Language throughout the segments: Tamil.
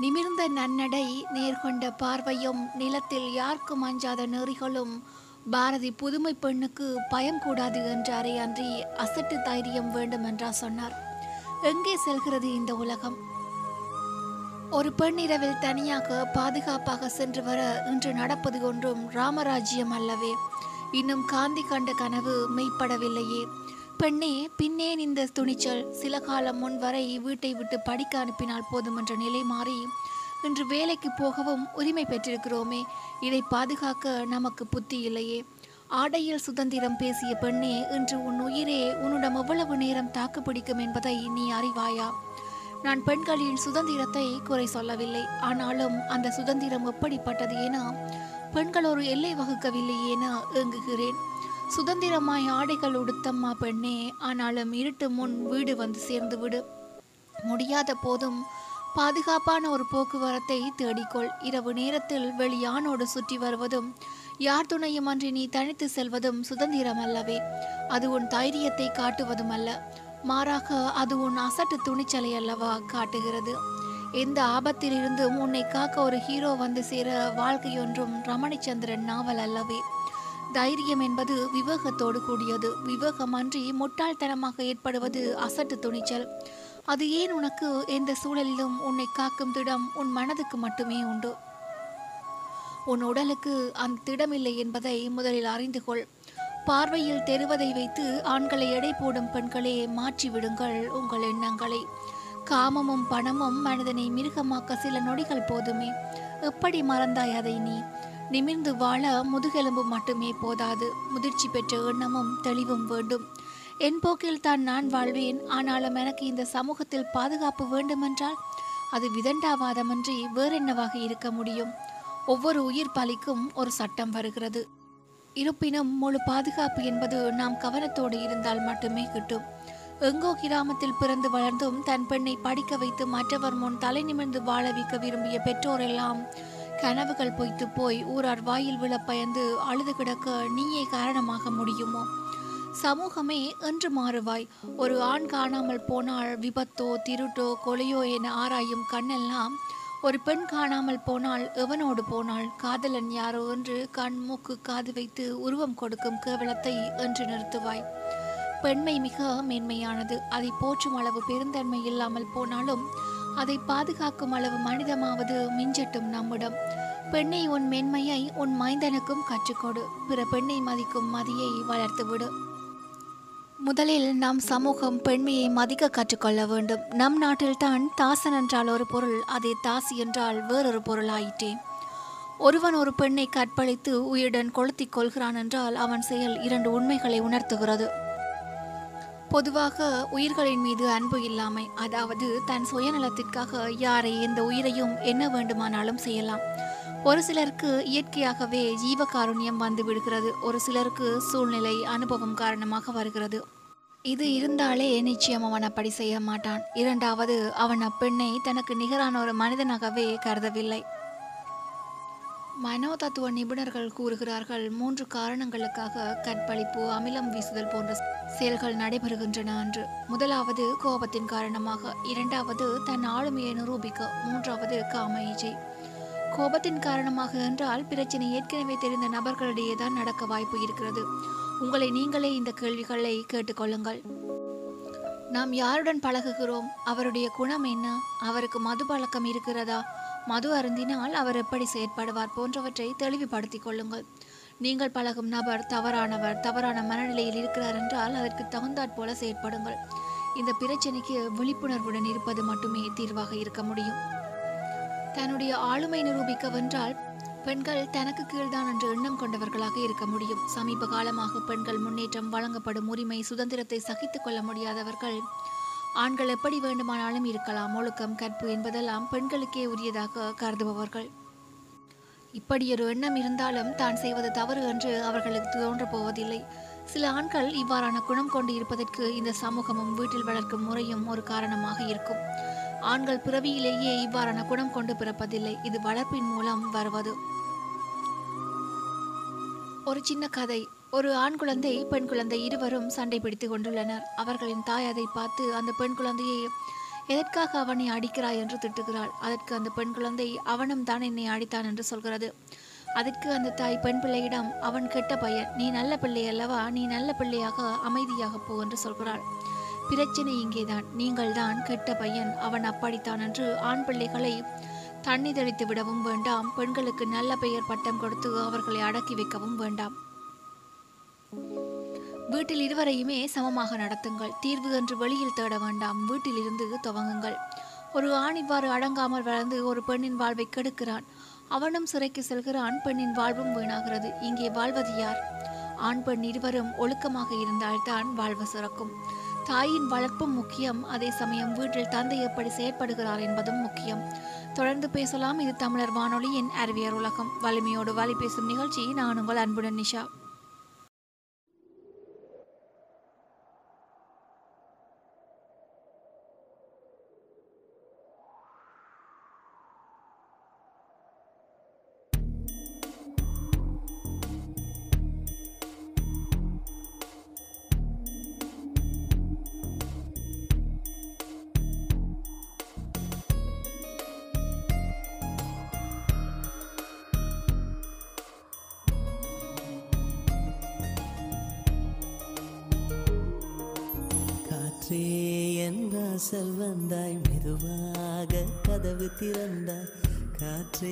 நிமிர்ந்த நன்னடை நேர்கொண்ட பார்வையும் நிலத்தில் யாருக்கும் அஞ்சாத நெறிகளும்? பாரதி புதுமை பெண்ணுக்கு பயம் கூடாது என்றாரே அன்றி அசட்டு தைரியம் வேண்டும் என்றா சொன்னார். எங்கே செல்கிறது இந்த உலகம்? ஒரு பெண் இரவில் தனியாக பாதுகாப்பாக சென்று வர இன்று நடப்பது ஒன்றும் ராமராஜ்யம் அல்லவே. இன்னும் காந்தி கண்ட கனவு மெய்ப்படவில்லையே. பெண்ணே பின்னேன் இந்த துணிச்சல். சில காலம் முன் வரை வீட்டை விட்டு படிக்க அனுப்பினால் போதும் என்ற நிலை மாறி இன்று வேலைக்கு போகவும் உரிமை பெற்றிருக்கிறோமே. இதை பாதுகாக்க நமக்கு புத்தி இல்லையே. ஆடையில் சுதந்திரம் பேசிய பெண்ணே இன்று உன் உயிரே உன்னிடம் எவ்வளவு நேரம் தாக்கு பிடிக்கும் என்பதை நீ அறிவாயா? நான் பெண்களின் சுதந்திரத்தை குறை சொல்லவில்லை. ஆனாலும் அந்த சுதந்திரம் எப்படிப்பட்டது என பெண்கள் ஒரு எல்லை வகுக்கவில்லை என ஏங்குகிறேன். சுதந்திரமாய் ஆடைகள் உடுத்தம்மா பெண்ணே ஆனாலும் இருட்டு முன் வீடு வந்து சேர்ந்து விடு. முடியாத போதும் பாதுகாப்பான ஒரு போக்குவரத்தை தேடிக்கொள். இரவு நேரத்தில் வெளியானோடு சுற்றி வருவதும் யார் துணையுமன்றி நீ தனித்து செல்வதும் சுதந்திரம் அல்லவே அது உன் தைரியத்தை காட்டுவதும் அல்ல மாறாக அது உன் அசட்டு துணிச்சலை அல்லவா காட்டுகிறது. எந்த ஆபத்திலிருந்தும் உன்னை காக்க ஒரு ஹீரோ வந்து சேர வாழ்க்கையொன்றும் ரமணிச்சந்திரன் நாவல் அல்லவே. தைரியம் என்பது விவேகத்தோடு கூடியது. விவேகமன்றி முட்டாள்தனமாக ஏற்படுவது அசட்டு துணிச்சல். அது ஏன் உனக்கு எந்த சூழலிலும் உன்னை காக்கும் திடம் உன் மனதுக்கு மட்டுமே உண்டு. உன் உடலுக்கு அந்த திடமில்லை என்பதை முதலில் அறிந்து கொள். பார்வையில் தெருவதை வைத்து ஆண்களை எடை போடும் பெண்களே மாற்றிவிடுங்கள் உங்கள் எண்ணங்களை. காமமும் பணமும் மனிதனை மிருகமாக்க சில நொடிகள் போதுமே. எப்படி மறந்தாய் அதை நீ? நிமிர்ந்து வாழ முதுகெலும்பு மட்டுமே போதாது. முதிர்ச்சி பெற்ற எண்ணமும் தெளிவும் வேண்டும். என் போக்கில் தான் நான் வாழ்வேன். ஆனாலும் எனக்கு இந்த சமூகத்தில் பாதுகாப்பு வேண்டுமென்றால் அது விதண்டாவாதமின்றி வேறென்னவாக இருக்க முடியும். ஒவ்வொரு உயிர் பலிக்கும் ஒரு சட்டம் வருகிறது. இருப்பினும் முழு பாதுகாப்பு என்பது நாம் கவனத்தோடு இருந்தால் மட்டுமே கிட்டும். எங்கோ கிராமத்தில் பிறந்து வளர்ந்தும் தன் பெண்ணை படிக்க வைத்து மற்றவர் முன் தலை நிமிர்ந்து வாழ வைக்க விரும்பிய பெற்றோரெல்லாம் கனவுகள் பொய்த்து போய் ஊரார் வாயில் விழ பயந்து அழுது கிடக்க நீயே காரணமாக முடியுமோ? சமூகமே என்று மாறுவாய். ஒரு ஆண் காணாமல் போனால் விபத்தோ திருட்டோ கொலையோ என ஆராயும் கண்ணெல்லாம் ஒரு பெண் காணாமல் போனால் எவனோடு போனால் காதலன் யாரோ என்று கண் மூக்கு காது வைத்து உருவம் கொடுக்கும் கேவலத்தை என்று நிறுத்துவாய். பெண்மை மிக மேன்மையானது. அதை போற்றும் அளவு பெருந்தன்மை இல்லாமல் போனாலும் அதை பாதுகாக்கும் அளவு மனிதமாவது மிஞ்சட்டும் நம்மிடம். பெண்ணை உன் மென்மையை உன் மைந்தனுக்கும் கற்றுக்கொடு. பிற பெண்ணை மதிக்கும் மதியை வளர்த்துவிடு. முதலில் நம் சமூகம் பெண்மையை மதிக்க கற்றுக்கொள்ள வேண்டும். நம் நாட்டில்தான் தாசன் என்றால் ஒரு பொருள் அதே தாசி என்றால் வேறொரு பொருள் ஆயிற்றே ஒருவன் ஒரு பெண்ணை கற்பழித்து உயிருடன் கொளுத்திக் கொள்கிறான் என்றால் அவன் செயல் இரண்டு உண்மைகளை உணர்த்துகிறது. பொதுவாக உயிர்களின் மீது அன்பு இல்லாமை அதாவது தன் சுயநலத்திற்காக யாரை எந்த உயிரையும் என்ன வேண்டுமானாலும் செய்யலாம். ஒரு சிலருக்கு இயற்கையாகவே ஜீவகாருண்யம் வந்து விடுகிறது ஒரு சிலருக்கு சூழ்நிலை அனுபவம் காரணமாக வருகிறது. இது இருந்தாலே நிச்சயம் அவன் அப்படி செய்ய மாட்டான். இரண்டாவது அவன் அப்பெண்ணை தனக்கு நிகரான ஒரு மனிதனாகவே கருதவில்லை. மனோதத்துவ நிபுணர்கள் கூறுகிறார்கள் மூன்று காரணங்களுக்காக கற்பழிப்பு அமிலம் வீசுதல் போன்ற செயல்கள் நடைபெறுகின்றன என்று. முதலாவது கோபத்தின் காரணமாக. இரண்டாவது தன் ஆளுமையை நிரூபிக்க. மூன்றாவது காம இச்சை. கோபத்தின் காரணமாக என்றால் பிரச்சனை ஏற்கனவே தெரிந்த நபர்களிடையே தான் நடக்க வாய்ப்பு இருக்கிறது. உங்களை நீங்களே இந்த கேள்விகளை கேட்டுக்கொள்ளுங்கள் நாம் யாருடன் பழகுகிறோம்? அவருடைய குணம் என்ன? அவருக்கு மது பழக்கம் இருக்கிறதா? மது அருந்தினால் அவர் எப்படி செயற்படுவார் போன்றவற்றை தெளிவுபடுத்திக் கொள்ளுங்கள். நீங்கள் பழகும் நபர் தவறானவர் தவறான மனநிலையில் இருக்கிறார் என்றால் அதற்கு தகுந்தாற் போல செயற்படுங்கள். இந்த பிரச்சனைக்கு விழிப்புணர்வுடன் இருப்பது மட்டுமே தீர்வாக இருக்க முடியும். தன்னுடைய ஆளுமை நிரூபிக்க வென்றால் பெண்கள் தனக்கு கீழ்தான் என்ற எண்ணம் கொண்டவர்களாக இருக்க முடியும். சமீப காலமாக பெண்கள் முன்னேற்றம் வழங்கப்படும் உரிமை சுதந்திரத்தை சகித்துக் கொள்ள முடியாதவர்கள் ஆண்கள் எப்படி வேண்டுமானாலும் இருக்கலாம். ஒழுக்கம் கற்பு என்பதெல்லாம் பெண்களுக்கே உரியதாக கருதுபவர்கள். இப்படியொரு எண்ணம் இருந்தாலும் தான் செய்வது தவறு என்று அவர்களுக்கு தோன்றப் போவதில்லை. சில ஆண்கள் இவ்வாறான குணம் கொண்டு இருப்பதற்கு இந்த சமூகமும் வீட்டில் வளர்க்கும் முறையும் ஒரு காரணமாக இருக்கும். ஆண்கள் பிறவியிலேயே இவ்வாறான குணம் கொண்டு பிறப்பதில்லை. இது வளர்ப்பின் மூலம் வருவது. ஒரு சின்ன கதை. ஒரு ஆண் குழந்தை பெண் குழந்தை இருவரும் சண்டை பிடித்துக் கொண்டுள்ளனர். அவர்களின் தாய் அதை பார்த்து அந்த பெண் குழந்தையை எதற்காக அவனை அடிக்கிறாய்? என்று திட்டுகிறாள். அதற்கு அந்த பெண் குழந்தை அவனும் தான் என்னை அடித்தான் என்று சொல்கிறது. அதற்கு அந்த தாய் பெண் பிள்ளையிடம் அவன் கெட்ட பையன். நீ நல்ல பிள்ளை அல்லவா? நீ நல்ல பிள்ளையாக அமைதியாக போ என்று சொல்கிறாள். பிரச்சனை இங்கேதான் நீங்கள் தான் கெட்ட பையன். அவன் அப்படித்தான் என்று ஆண் பிள்ளைகளை தண்ணி தெளித்து விடவும் வேண்டாம். பெண்களுக்கு நல்ல பெயர் பட்டம் கொடுத்து அவர்களை அடக்கி வைக்கவும் வேண்டாம். வீட்டில் இருவரையுமே சமமாக நடத்துங்கள். தீர்வு என்று வெளியில் தேட வேண்டாம். வீட்டில் இருந்து துவங்குங்கள். ஒரு ஆண் இவ்வாறு அடங்காமல் வளர்ந்து ஒரு பெண்ணின் வாழ்வை கெடுக்கிறான். அவனும் சிறைக்கு செல்கிறான். பெண்ணின் வாழ்வும் வீணாகிறது. இங்கே வாழ்வது யார்? ஆண் பெண் இருவரும் ஒழுக்கமாக இருந்தால்தான் வாழ்வு சிறக்கும். தாயின் வளர்ப்பும் முக்கியம். அதே சமயம் வீட்டில் தந்தை எப்படி செயற்படுகிறார் என்பதும் முக்கியம். தொடர்ந்து பேசலாம். இது தமிழர் வானொலியின் அறிவியர் உலகம். வலிமையோடு வழி பேசும் நிகழ்ச்சி. நான் உங்கள் அன்புடன் நிஷா. கதவு காற்றே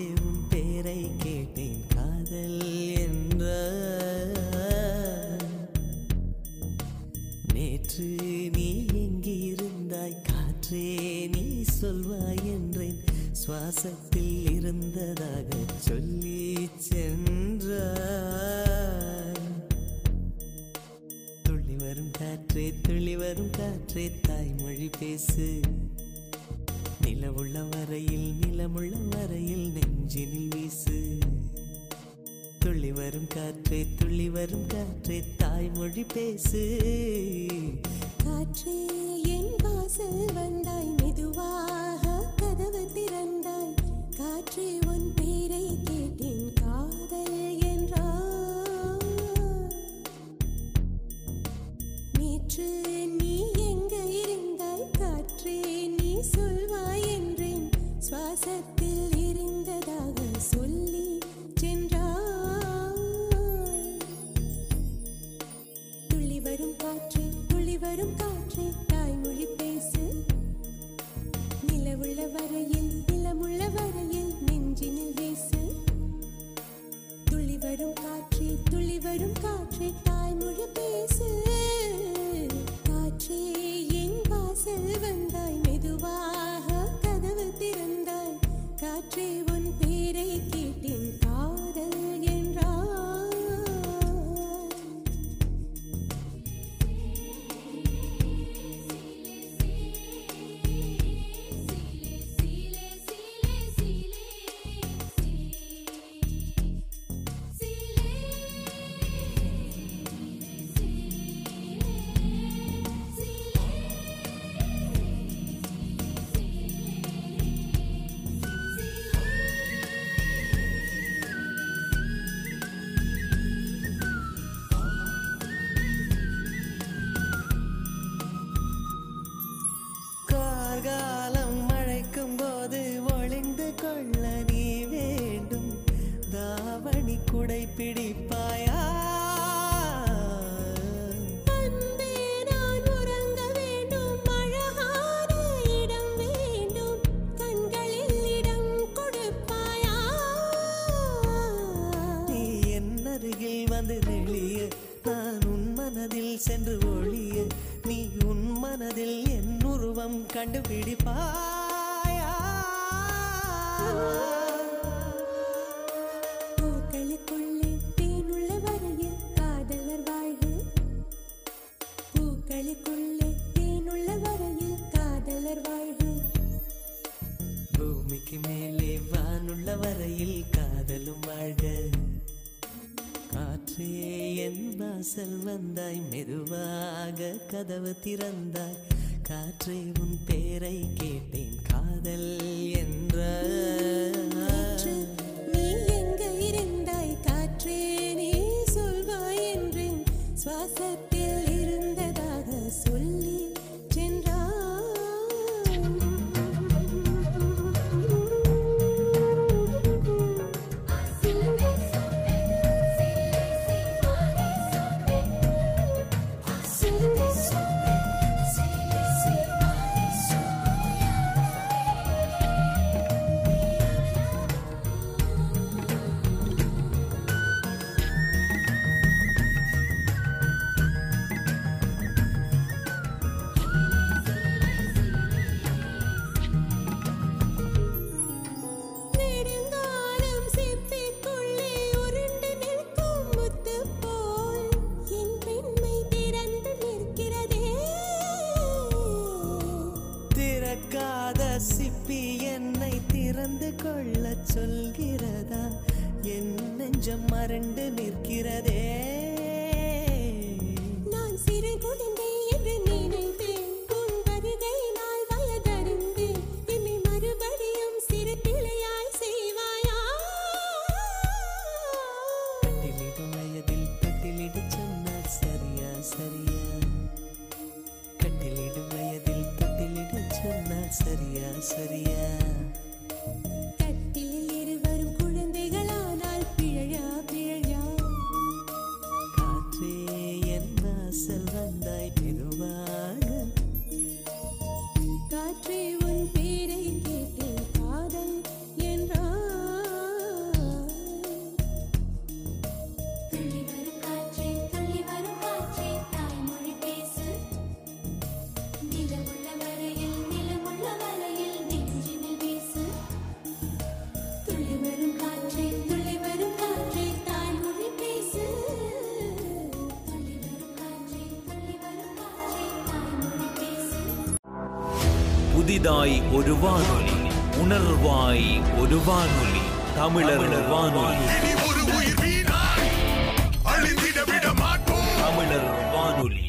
காற்றே தாய்மொழி பேசு. காற்றே என் வாசல் வந்தாய் மெதுவாக கதவு திறந்தாய். காற்றே உன் பேரை கேட்டேன் காதல் என்றா நேற்று புதிதாய் ஒரு வானொலி உணர்வாய் ஒரு வானொலி தமிழர் வானொலி தமிழர் வானொலி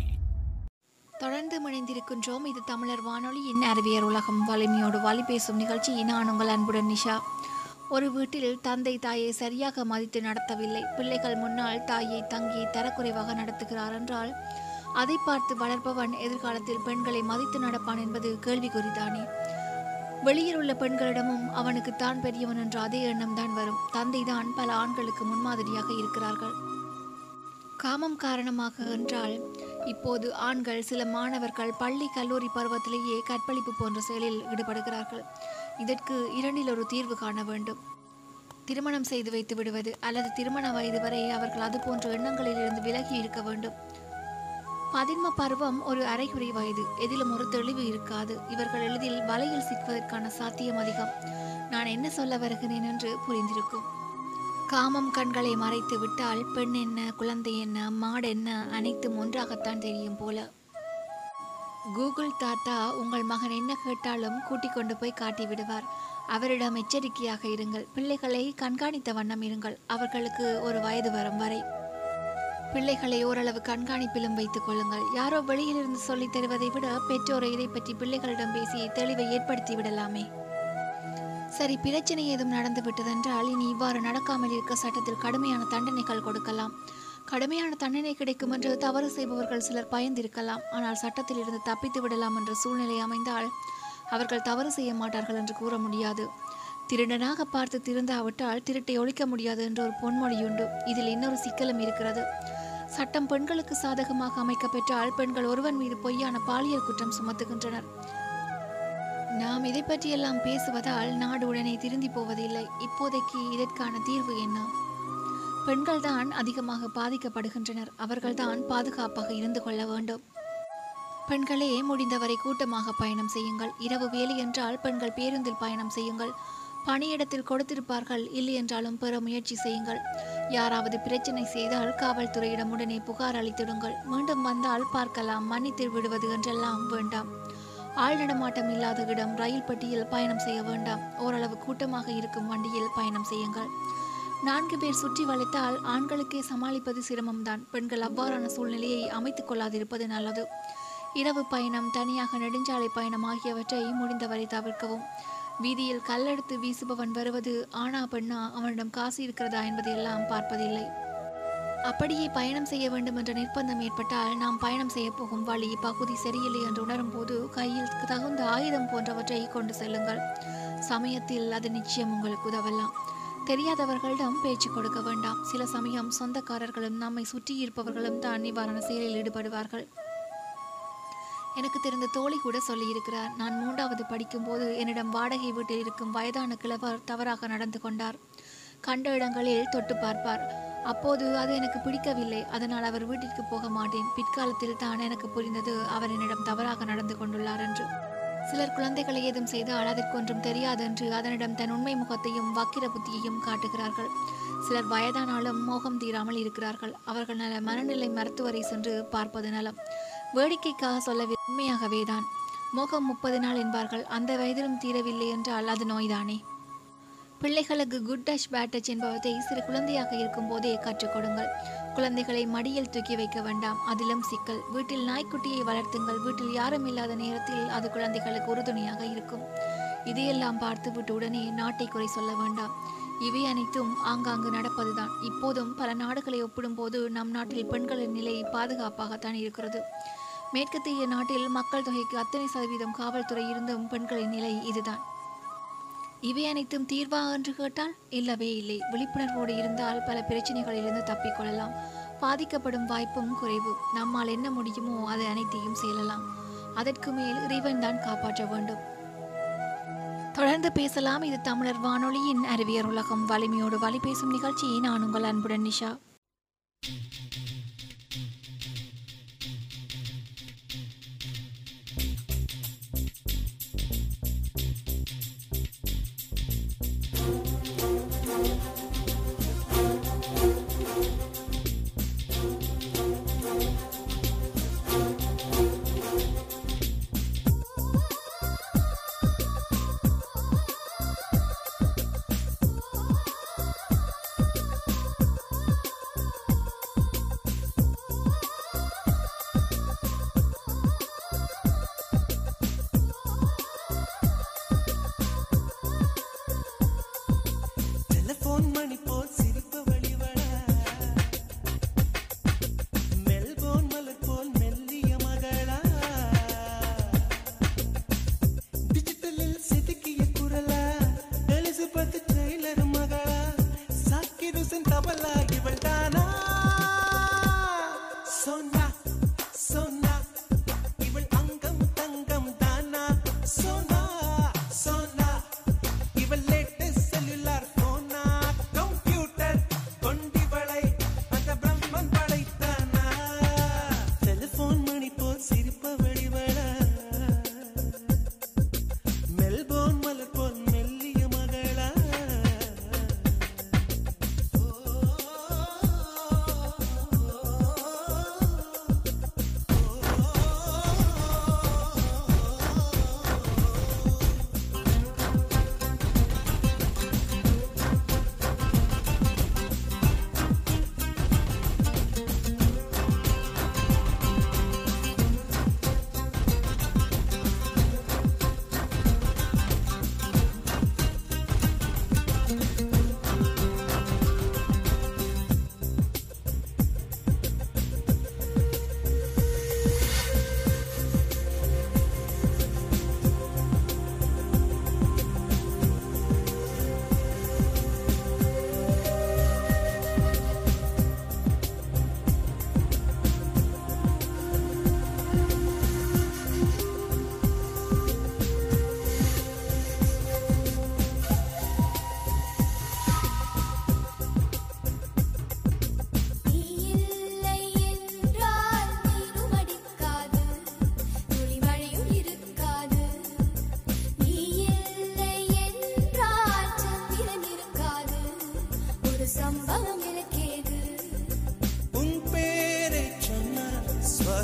தொடர்ந்து மணிந்திருக்கின்றோம். இது தமிழர் வானொலியின் அறிவியர் உலகம் வலிமையோடு வழி பேசும் நிகழ்ச்சி. நான் உங்கள் அன்புடன் நிஷா. ஒரு வீட்டில் தந்தை தாயை சரியாக மதித்து நடத்தவில்லை. பிள்ளைகள் முன்னால் தாயை தங்கி தரக்குறைவாக நடத்துகிறார் என்றால் அதை பார்த்து வளர்ப்பவன் எதிர்காலத்தில் பெண்களை மதித்து நடப்பான் என்பது கேள்விக்குறிதானே? வெளியில் உள்ள பெண்களிடமும் அவனுக்கு தான் பெரியவன் என்ற அதே எண்ணம் தான் வரும். தந்தை தான் பல ஆண்களுக்கு முன்மாதிரியாக இருக்கிறார்கள். காமம் காரணமாக என்றால் இப்போது ஆண்கள் சில மாணவர்கள் பள்ளி கல்லூரி பருவத்திலேயே கற்பழிப்பு போன்ற செயலில் ஈடுபடுகிறார்கள். இதற்கு இரண்டில் ஒரு தீர்வு காண வேண்டும். திருமணம் செய்து வைத்து விடுவது அல்லது திருமண வயது வரை அவர்கள் அது போன்ற எண்ணங்களில் இருந்து விலகி இருக்க வேண்டும். பதின்ம பருவம் ஒரு அரைகுறை வயது. எதிலும் ஒரு தெளிவு இருக்காது. இவர்கள் எளிதில் வலையில் சிக்குவதற்கான சாத்தியம் அதிகம். நான் என்ன சொல்ல வருகிறேன் என்று புரிந்திருக்கும். காமம் கண்களை மறைத்து விட்டால் பெண் என்ன குழந்தை என்ன மாடு என்ன அனைத்தும் ஒன்றாகத்தான் தெரியும் போல. கூகுள் தாத்தா உங்கள் மகன் என்ன கேட்டாலும் கூட்டிக் கொண்டு போய் காட்டி விடுவார். அவரிடம் எச்சரிக்கையாக இருங்கள். பிள்ளைகளை கண்காணித்த வண்ணம் இருங்கள். அவர்களுக்கு ஒரு வயது வரும் வரை. பிள்ளைகளை ஓரளவு கண்காணிப்பிலும் வைத்துக் கொள்ளுங்கள். யாரோ வெளியிலிருந்து சொல்லித் தருவதை விட பெற்றோரை இதை பற்றி பிள்ளைகளிடம் பேசி தெளிவை ஏற்படுத்தி விடலாமே. சரி பிரச்சனை ஏதும் நடந்து விட்டதென்றால் இனி இவ்வாறு நடக்காமல் இருக்க சட்டத்தில் கடுமையான தண்டனைகள் கொடுக்கலாம். கடுமையான தண்டனை கிடைக்கும் என்று தவறு செய்பவர்கள் சிலர் பயந்திருக்கலாம். ஆனால் சட்டத்தில் இருந்து தப்பித்து விடலாம் என்ற சூழ்நிலை அமைந்தால் அவர்கள் தவறு செய்ய மாட்டார்கள் என்று கூற முடியாது. திருடனாக பார்த்து திருந்தாவிட்டால் திருட்டை ஒழிக்க முடியாது என்ற ஒரு பொன்மொழியுண்டு. இதில் இன்னொரு சிக்கலும் இருக்கிறது. சட்டம் பெண்களுக்கு சாதகமாக அமைக்கப்பெற்றால் பெண்கள் ஒருவன் மீது பொய்யான பாலியல் குற்றம் சுமத்துகின்றனர். நாம் இதை பற்றியெல்லாம் பேசுவதால் நாடு உடனே திருந்தி போவதில்லை. இப்போதைக்கு இதற்கான தீர்வு என்ன? பெண்கள்தான் அதிகமாக பாதிக்கப்படுகின்றனர். அவர்கள்தான் பாதுகாப்பாக இருந்து கொள்ள வேண்டும். பெண்களே முடிந்தவரை கூட்டமாக பயணம் செய்யுங்கள். இரவு வேலை என்றால் பெண்கள் பேருந்தில் பயணம் செய்யுங்கள். பணியிடத்தில் கொடுத்திருப்பார்கள். இல்லை என்றாலும் பெற முயற்சி செய்யுங்கள். யாராவது பிரச்சனை செய்தால் காவல்துறையிடம் உடனே புகார் அளித்திடுங்கள். மீண்டும் வந்தால் பார்க்கலாம். மன்னித்து விடுவது என்றெல்லாம் வேண்டாம். ஆள் நடமாட்டம் இல்லாத இடம் ரயில் பெட்டியில் பயணம் செய்ய வேண்டாம். ஓரளவு கூட்டமாக இருக்கும் வண்டியில் பயணம் செய்யுங்கள். நான்கு பேர் சுற்றி வளைத்தால் ஆண்களுக்கே சமாளிப்பது சிரமம்தான். பெண்கள் அவ்வாறான சூழ்நிலையை அமைத்துக் கொள்ளாதிருப்பது நல்லது. இரவு பயணம் தனியாக நெடுஞ்சாலை பயணம் ஆகியவற்றை முடிந்தவரை தவிர்க்கவும். வீதியில் கல்லெடுத்து வீசுபவன் வருவது ஆனா பெண்ணா அவனிடம் காசு இருக்கிறதா என்பதையெல்லாம் பார்ப்பதில்லை. அப்படியே பயணம் செய்ய வேண்டும் என்ற நிர்பந்தம் ஏற்பட்டால் நாம் பயணம் செய்ய போகும் வழி பகுதி சரியில்லை என்று உணரும் போது கையில் தகுந்த ஆயுதம் போன்றவற்றை கொண்டு செல்லுங்கள். சமயத்தில் அது நிச்சயம் உங்களுக்கு உதவலாம். தெரியாதவர்களிடம் பேச்சு கொடுக்க வேண்டாம். சில சமயம் சொந்தக்காரர்களும் நம்மை சுற்றி இருப்பவர்களும் தான் நிவாரண செயலில் ஈடுபடுவார்கள். எனக்கு தெரிந்த தோழி கூட சொல்லியிருக்கிறார். நான் மூன்றாவது படிக்கும்போது என்னிடம் வாடகை வீட்டில் இருக்கும் வயதான கிழவர் தவறாக நடந்து கொண்டார். கண்ட இடங்களில் தொட்டு பார்ப்பார். அப்போது அது எனக்கு பிடிக்கவில்லை. அதனால் அவர் வீட்டிற்கு போக மாட்டேன். பிற்காலத்தில் தான் எனக்கு புரிந்தது அவர் என்னிடம் தவறாக நடந்து கொண்டுள்ளார் என்று. சிலர் குழந்தைகளை ஏதும் செய்தால் அதற்கு ஒன்றும் தெரியாதென்று அதனிடம் தன் உண்மை முகத்தையும் வக்கிர புத்தியையும் காட்டுகிறார்கள். சிலர் வயதானாலும் மோகம் தீராமல் இருக்கிறார்கள். அவர்கள் நல மனநிலை மருத்துவரை சென்று பார்ப்பது நலம். வேடிக்கைக்காக சொல்ல உண்மையாகவே தான் மோகம் முப்பது நாள் என்பார்கள். அந்த வயதிலும் தீரவில்லை என்றால் அது நோய்தானே? பிள்ளைகளுக்கு குட் டச் பேட்டச் என்பவற்றை சிறு குழந்தையாக இருக்கும் போதே கற்றுக் கொடுங்கள். குழந்தைகளை மடியில் தூக்கி வைக்க வேண்டாம். அதிலும் சிக்கல். வீட்டில் நாய்க்குட்டியை வளர்த்துங்கள். வீட்டில் யாரும் இல்லாத நேரத்தில் அது குழந்தைகளுக்கு உறுதுணையாக இருக்கும். இதையெல்லாம் பார்த்துவிட்டு உடனே நாட்டை குறை சொல்ல வேண்டாம். இவை அனைத்தும் ஆங்காங்கு நடப்பதுதான். இப்போதும் பல நாடுகளை ஒப்பிடும்போது நம் நாட்டில் பெண்களின் நிலை பாதுகாப்பாகத்தான் இருக்கிறது. மேற்கத்திய நாட்டில் மக்கள் தொகைக்கு அத்தனை சதவீதம் காவல்துறை இருந்தும் பெண்களின் நிலை இதுதான். இவை அனைத்தும் தீர்வா என்று கேட்டால் இல்லவே இல்லை. விழிப்புணர்வோடு இருந்தால் பல பிரச்சனைகளிலிருந்து தப்பிக்கொள்ளலாம் பாதிக்கப்படும் வாய்ப்பும் குறைவு. நம்மால் என்ன முடியுமோ அதை அனைத்தையும் செய்யலாம். அதற்கு மேல் இறைவன் தான் காப்பாற்ற வேண்டும். தொடர்ந்து பேசலாம். இது தமிழர் வானொலியின் அறிவியர் உலகம். வலிமையோடு வழி பேசும் நிகழ்ச்சியை நான் உங்கள் அன்புடன் நிஷா.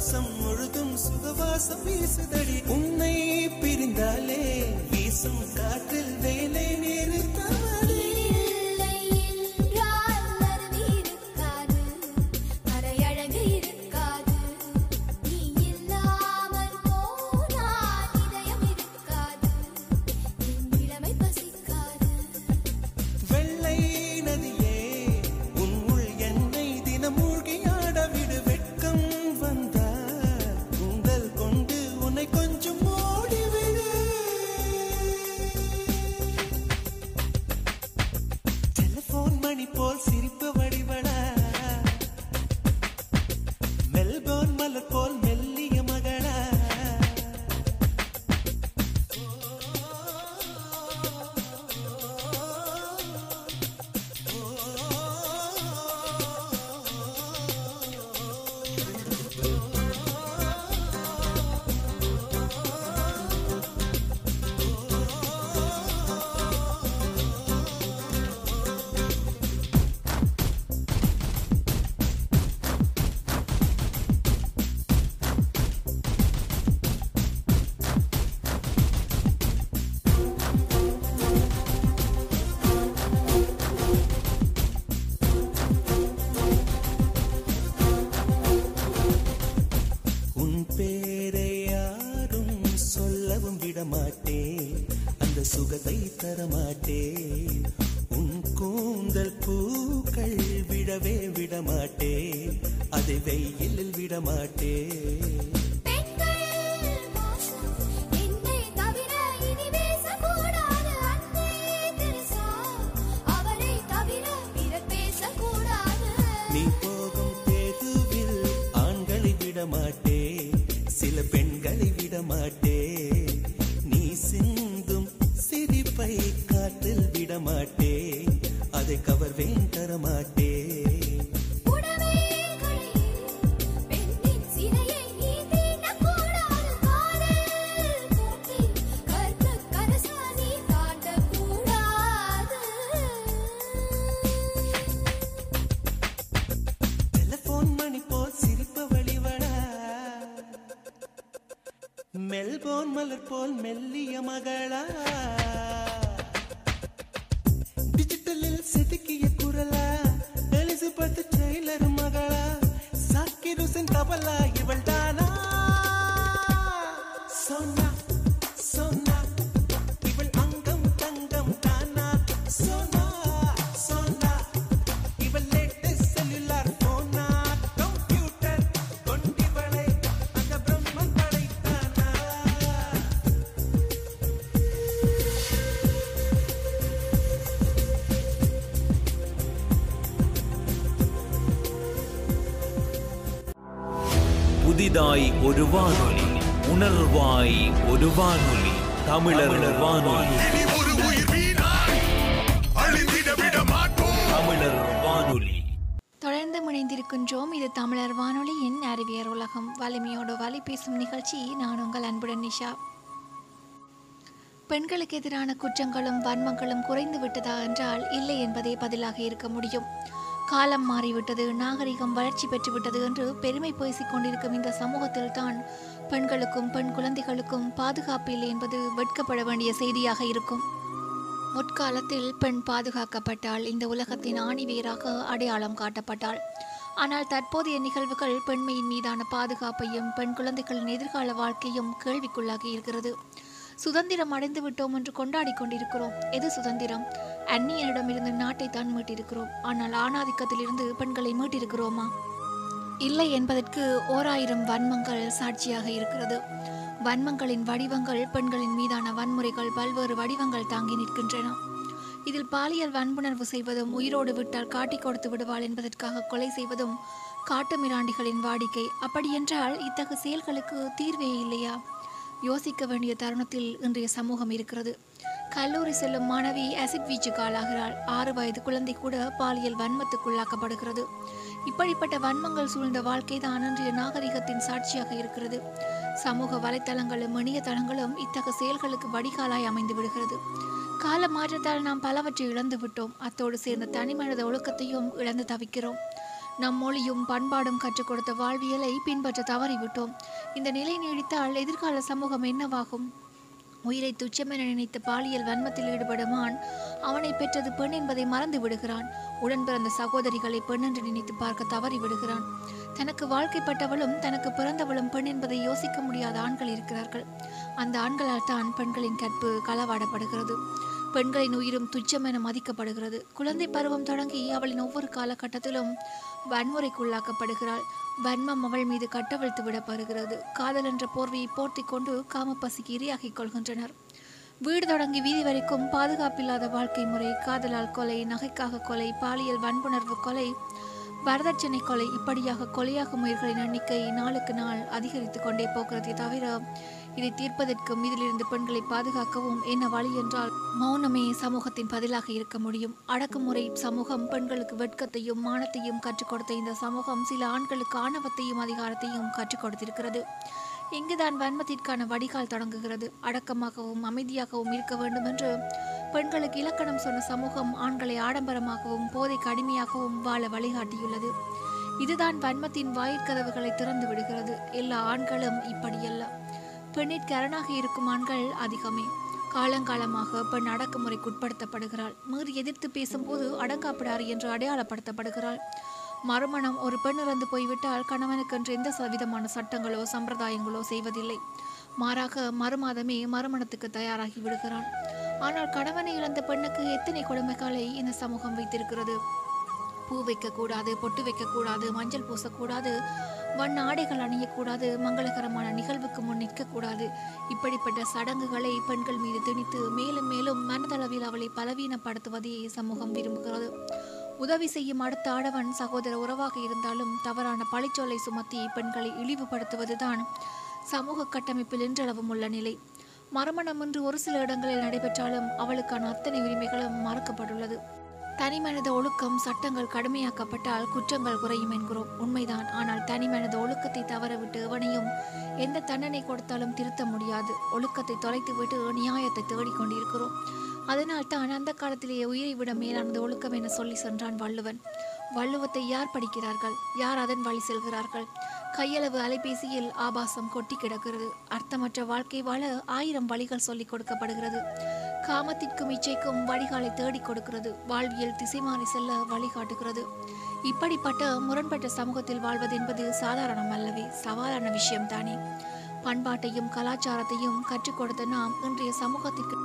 சுகவாசம் முழுதும் சுகவாசம் வீசுதடி. உன்னை பிரிந்தாலே வீசும் காற்றில் வேலை நேரு தவறு தரமாட்டேன் அந்த சுகத்தை தர மாட்டே உன் கூந்தல் பூக்கள் விடவே விடமாட்டேன். அதை வெயிலில் விடமாட்டேன். புதிதாய் ஒரு வானொலி உணர்வாய் ஒரு வானொலி தமிழர் வானொலி. தமிழர் தொடர்ந்து இணைந்திருக்கின்றோம் இது தமிழர் வானொலியின் அறிவியர் உலகம். வலிமையோடு வலி பேசும் நிகழ்ச்சி நான் உங்கள் அன்புடன் நிஷா. பெண்களுக்கு எதிரான குற்றங்களும் வன்மங்களும் குறைந்து விட்டதா என்றால் இல்லை என்பதே பதிலாக இருக்க முடியும். காலம் மாறிவிட்டது நாகரிகம் வளர்ச்சி பெற்றுவிட்டது என்று பெருமை பேசிக் கொண்டிருக்கும் இந்த சமூகத்தில் தான் பெண்களுக்கும் பெண் குழந்தைகளுக்கும் பாதுகாப்பு இல்லை என்பது வெட்கப்பட வேண்டிய செய்தியாக இருக்கும். முற்காலத்தில் பெண் பாதுகாக்கப்பட்டால் இந்த உலகத்தின் ஆணிவேராக அடையாளம் காட்டப்பட்டாள். ஆனால் தற்போதைய நிகழ்வுகள் பெண்மையின் மீதான பாதுகாப்பையும் பெண் குழந்தைகளின் எதிர்கால வாழ்க்கையும் கேள்விக்குள்ளாகி இருக்கிறது. சுதந்திரம் அடைந்து விட்டோம் என்று கொண்டாடி கொண்டிருக்கிறோம். எது சுதந்திரம்? அந்நியனிடமிருந்து நாட்டை தான் மீட்டிருக்கிறோம். ஆனால் ஆணாதிக்கத்திலிருந்து பெண்களை மீட்டிருக்கிறோமா? இல்லை என்பதற்கு ஓராயிரம் வன்மங்கள் சாட்சியாக இருக்கிறது. வன்மங்களின் வடிவங்கள் பெண்களின் மீதான வன்முறைகள் பல்வேறு வடிவங்கள் தாங்கி நிற்கின்றன. இதில் பாலியல் வன்புணர்வு செய்வதும் உயிரோடு விட்டால் காட்டிக் கொடுத்து விடுவாள் என்பதற்காக கொலை செய்வதும் காட்டுமிராண்டிகளின் வாடிக்கை. அப்படியென்றால் இத்தகைய செயல்களுக்கு தீர்வே இல்லையா? யோசிக்க வேண்டிய தருணத்தில் இன்றைய சமூகம் இருக்கிறது. கல்லூரி செல்லும் மாணவி அசிட் வீச்சுக்கு ஆளாகிறாள். ஆறு வயது குழந்தை கூட பாலியல் வன்மத்துக்குள்ளாக்கப்படுகிறது. இப்படிப்பட்ட வன்மங்கள் சூழ்ந்த வாழ்க்கை தான் இன்றைய நாகரிகத்தின் சாட்சியாக இருக்கிறது. சமூக வலைத்தளங்களும் இணையதளங்களும் இத்தகைய செயல்களுக்கு வடிகாலாய் அமைந்து விடுகிறது. கால மாற்றத்தால் நாம் பலவற்றை இழந்து விட்டோம் அத்தோடு சேர்ந்த தனிமனித ஒழுக்கத்தையும் இழந்து தவிக்கிறோம். நம் மொழியும் பண்பாடும் கற்றுக் கொடுத்த வாழ்வியலை பின்பற்ற தவறிவிட்டோம். இந்த நிலை நீடித்தால் எதிர்கால சமூகம் என்னவாகும்? உயிரை துச்சமென நினைத்த பாலியல் வன்மத்தில் ஈடுபடும் ஆண் அவனை பெற்றது பெண் என்பதை மறந்து விடுகிறான். உடன் பிறந்த சகோதரிகளை பெண் என்று நினைத்து பார்க்க தவறி விடுகிறான். தனக்கு வாழ்க்கைப்பட்டவளும் தனக்கு பிறந்தவளும் பெண் என்பதை யோசிக்க முடியாத ஆண்கள் இருக்கிறார்கள். அந்த ஆண்களால் தான் பெண்களின் கற்பு களவாடப்படுகிறது. பெண்களின் உயிரும் துச்சம் என மதிக்கப்படுகிறது. குழந்தை பருவம் தொடங்கி அவளின் ஒவ்வொரு காலகட்டத்திலும் வன்முறைக்குள்ளாக்கப்படுகிறாள். வன்மம் அவள் மீது கட்டவிழ்த்து விடப்படுகிறது. காதல் என்ற போர்வையை போர்த்தி கொண்டு காமப்பசிக்கு இரையாகிக் கொள்கின்றனர். வீடு தொடங்கி வீதி வரைக்கும் பாதுகாப்பில்லாத வாழ்க்கை முறை காதலால் கொலை நகைக்காக கொலை பாலியல் வன்புணர்வு கொலை வரதட்சணை கொலை இப்படியாக கொலையாகும் உயிர்களின் எண்ணிக்கை நாளுக்கு நாள் அதிகரித்து கொண்டே போகிறதே தவிர இதை தீர்ப்பதற்கும் இதிலிருந்து பெண்களை பாதுகாக்கவும் என்ன வழி என்றால் மௌனமே சமூகத்தின் பதிலாக இருக்க முடியும். அடக்குமுறை சமூகம் பெண்களுக்கு வெட்கத்தையும் மானத்தையும் கற்றுக் கொடுத்த இந்த சமூகம் சில ஆண்களுக்கு ஆணவத்தையும் அதிகாரத்தையும் கற்றுக் கொடுத்திருக்கிறது. இங்குதான் வன்மத்திற்கான வடிகால் தொடங்குகிறது. அடக்கமாகவும் அமைதியாகவும் இருக்க வேண்டும் என்று பெண்களுக்கு இலக்கணம் சொன்ன சமூகம் ஆண்களை ஆடம்பரமாகவும் போதைக்கு அடிமையாகவும் வாழ வழிகாட்டியுள்ளது. இதுதான் வன்மத்தின் வாயிற்கதவுகளை திறந்து விடுகிறது. எல்லா ஆண்களும் இப்படியல்ல. பெண்ணிற்கு அரணாக இருக்கும் ஆண்கள் அதிகமே. காலங்காலமாக பெண் அடக்குமுறைக்கு உட்படுத்தப்படுகிறாள். மீறி எதிர்த்து பேசும்போது அடங்காப்பிடார் என்று அடையாளப்படுத்தப்படுகிறாள். மறுமணம் ஒரு பெண் இறந்து போய்விட்டால் கணவனுக்கென்று எந்த ச- விதமான சட்டங்களோ சம்பிரதாயங்களோ செய்வதில்லை. மாறாக மறுமாதமே மறுமணத்துக்கு தயாராகி விடுகிறான் ஆனால் கணவனை இழந்த பெண்ணுக்கு எத்தனை கொடுமைகளை இந்த சமூகம் வைத்திருக்கிறது? பூ வைக்கக்கூடாது பொட்டு வைக்கக்கூடாது மஞ்சள் பூசக்கூடாது வண்ண ஆடைகள் அணியக்கூடாது மங்களகரமான நிகழ்வுக்கு முன் நிற்கக்கூடாது. இப்படிப்பட்ட சடங்குகளை பெண்கள் மீது திணித்து மேலும் மேலும் மனதளவில் அவளை பலவீனப்படுத்துவதே சமூகம் விரும்புகிறது. உதவி செய்யும் அடுத்த ஆடவன் சகோதர உறவாக இருந்தாலும் தவறான பழிச்சொலை சுமத்தி பெண்களை இழிவுபடுத்துவதுதான் சமூக கட்டமைப்பில் இன்றளவும் உள்ள நிலை. மறுமணம் என்று ஒரு சில இடங்களில் நடைபெற்றாலும் அவளுக்கான அத்தனை உரிமைகளும் மறுக்கப்பட்டுள்ளது. தனிமனித ஒழுக்கம் சட்டங்கள் கடுமையாக்கப்பட்டால் குற்றங்கள் குறையும் என்கிறோம். உண்மைதான். ஆனால் தனிமனித ஒழுக்கத்தை தவறவிட்டு எவனையும் எந்த தண்டனை கொடுத்தாலும் திருத்த முடியாது. ஒழுக்கத்தை தொலைத்துவிட்டு நியாயத்தை தேடிக்கொண்டிருக்கிறோம். அதனால் தான் அந்த காலத்திலேயே உயிரை விட மேலானது ஒழுக்கம் என சொல்லி சென்றான் வள்ளுவன். வள்ளுவத்தை யார் படிக்கிறார்கள்? யார் அதன் வழி செல்கிறார்கள்? கையளவு அலைபேசியில் ஆபாசம் கொட்டி கிடக்கிறது. அர்த்தமற்ற வாழ்க்கை வாழ ஆயிரம் வழிகள் சொல்லிக் கொடுக்கப்படுகிறது. காமத்திற்கும் இச்சைக்கும் வழிகாலை தேடிக் கொடுக்கிறது. வாழ்வியல் திசைமாறி செல்ல வழிகாட்டுகிறது இப்படிப்பட்ட முரண்பட்ட சமூகத்தில் வாழ்வது என்பது சாதாரணம் அல்லவே சவாலான விஷயம்தானே பண்பாட்டையும் கலாச்சாரத்தையும் கற்றுக் கொடுத்த நாம் இன்றைய சமூகத்திற்கு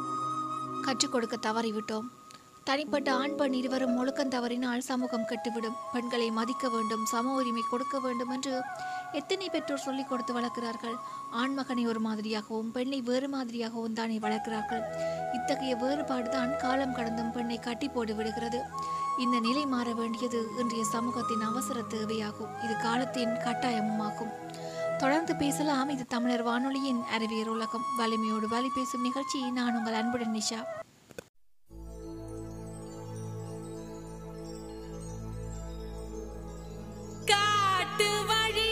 கற்றுக் கொடுக்க தவறிவிட்டோம். தனிப்பட்ட ஆண் பெண் இருவரும் ஒழுக்கம் தவறினால் சமூகம் கெட்டுவிடும். பெண்களை மதிக்க வேண்டும் சம உரிமை கொடுக்க வேண்டும் என்று எத்தனை பெற்றோர் சொல்லிக் கொடுத்து வளர்க்கிறார்கள்? ஆண் மகனை ஒரு மாதிரியாகவும் பெண்ணை வேறு மாதிரியாகவும் தானே வளர்க்கிறார்கள்? இத்தகைய வேறுபாடு தான் காலம் கடந்தும் பெண்ணை கட்டி போட்டு விடுகிறது. இந்த நிலை மாற வேண்டியது இன்றைய சமூகத்தின் அவசர தேவையாகும். இது காலத்தின் கட்டாயமுமாகும். தொடர்ந்து பேசலாம் இது தமிழர் வானொலியின் அறிவியல் உலகம். வலிமையோடு வலி பேசும் நிகழ்ச்சி. நான் உங்கள் அன்புடன் நிஷா. காட்டு வழியே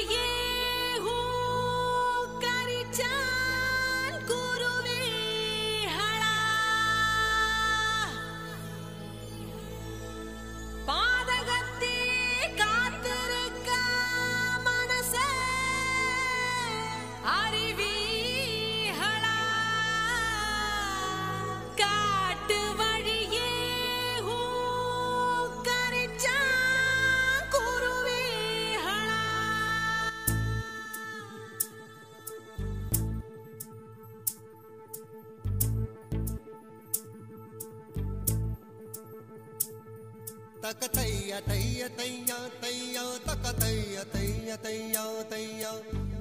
தக்க தைய தைய தையா தையா தக்க தைய தைய தையா தையா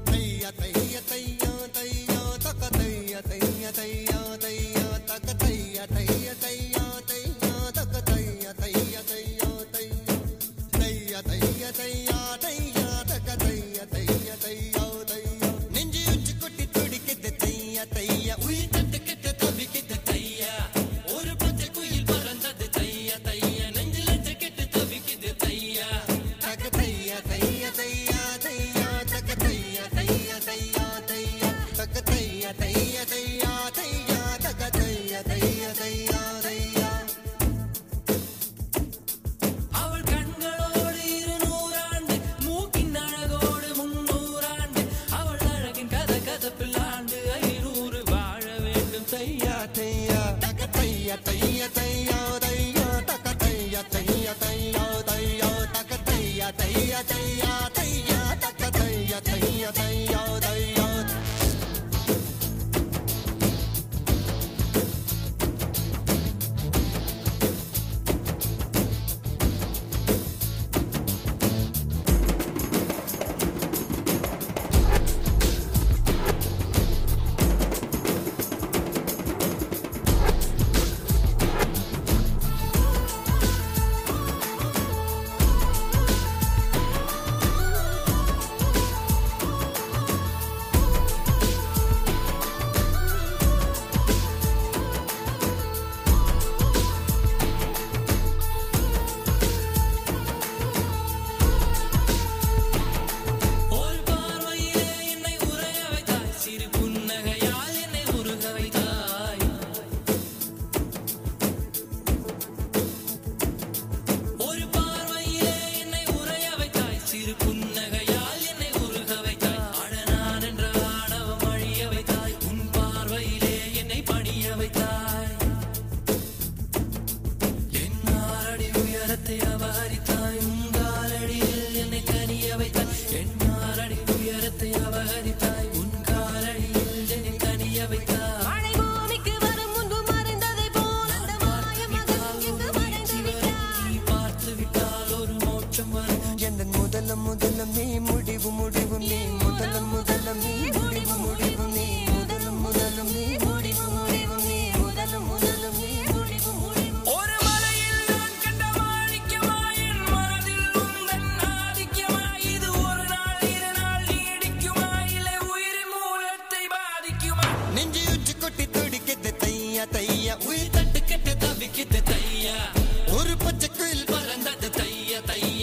தைய தைய தையா தையா தக்க தைய தைய தையா தையா தக்க தைய தைய தையா தையா தக்க தைய தைய தையா தையா தைய தைய தையா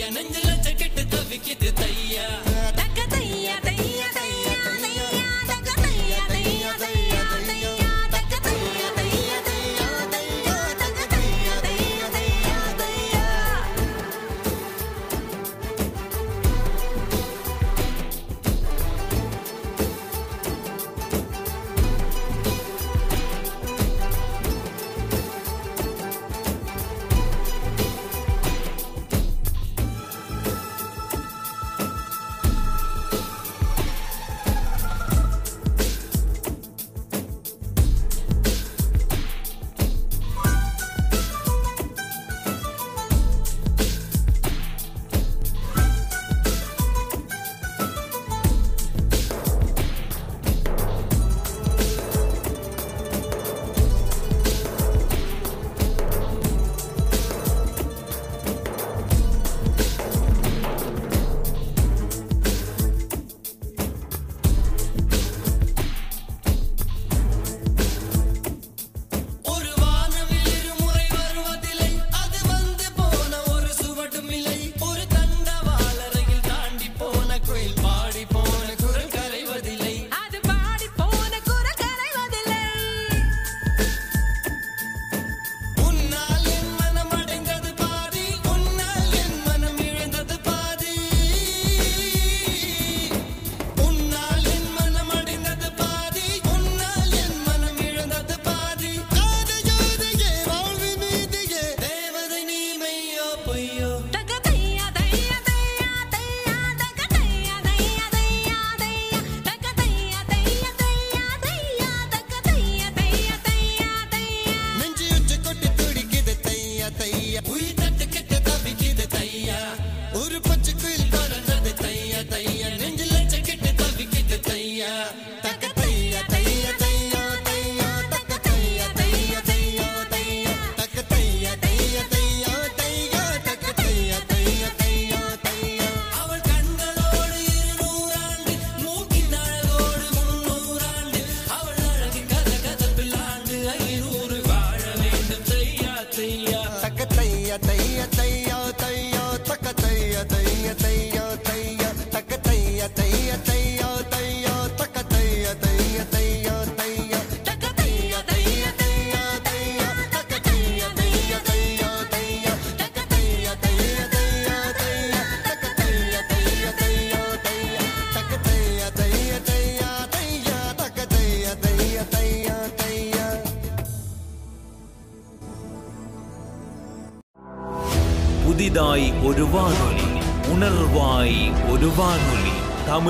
தைய? நெஞ்சில ஜக்கெட்டு தவிக்குது தையா?